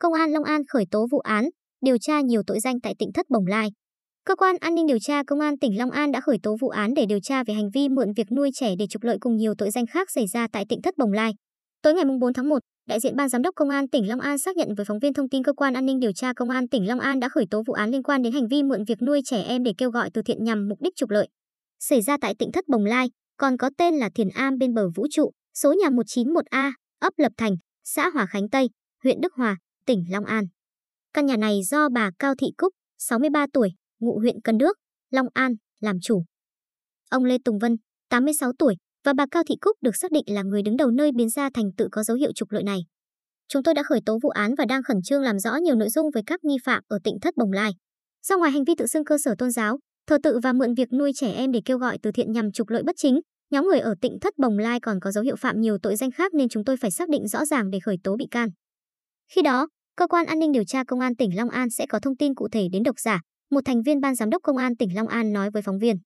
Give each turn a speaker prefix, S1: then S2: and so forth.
S1: Công an Long An khởi tố vụ án, điều tra nhiều tội danh tại tỉnh Thất Bồng Lai. Cơ quan an ninh điều tra Công an tỉnh Long An đã khởi tố vụ án để điều tra về hành vi mượn việc nuôi trẻ để trục lợi cùng nhiều tội danh khác xảy ra tại tỉnh Thất Bồng Lai. Tối ngày 4 tháng 1, đại diện ban giám đốc Công an tỉnh Long An xác nhận với phóng viên thông tin cơ quan an ninh điều tra Công an tỉnh Long An đã khởi tố vụ án liên quan đến hành vi mượn việc nuôi trẻ em để kêu gọi từ thiện nhằm mục đích trục lợi. Xảy ra tại tỉnh Thất Bồng Lai, còn có tên là Thiền Am bên bờ vũ trụ, số nhà 191A, ấp Lập Thành, xã Hòa Khánh Tây, huyện Đức Hòa, tỉnh Long An. Căn nhà này do bà Cao Thị Cúc, 63 tuổi, ngụ huyện Cần Đước, Long An, làm chủ. Ông Lê Tùng Vân, 86 tuổi, và bà Cao Thị Cúc được xác định là người đứng đầu nơi biến ra thành tự có dấu hiệu trục lợi này. Chúng tôi đã khởi tố vụ án và đang khẩn trương làm rõ nhiều nội dung với các nghi phạm ở tỉnh Thất Bồng Lai. Do ngoài hành vi tự xưng cơ sở tôn giáo, thờ tự và mượn việc nuôi trẻ em để kêu gọi từ thiện nhằm trục lợi bất chính, nhóm người ở tỉnh Thất Bồng Lai còn có dấu hiệu phạm nhiều tội danh khác nên chúng tôi phải xác định rõ ràng để khởi tố bị can. Khi đó, cơ quan an ninh điều tra công an tỉnh Long An sẽ có thông tin cụ thể đến độc giả, một thành viên ban giám đốc công an tỉnh Long An nói với phóng viên.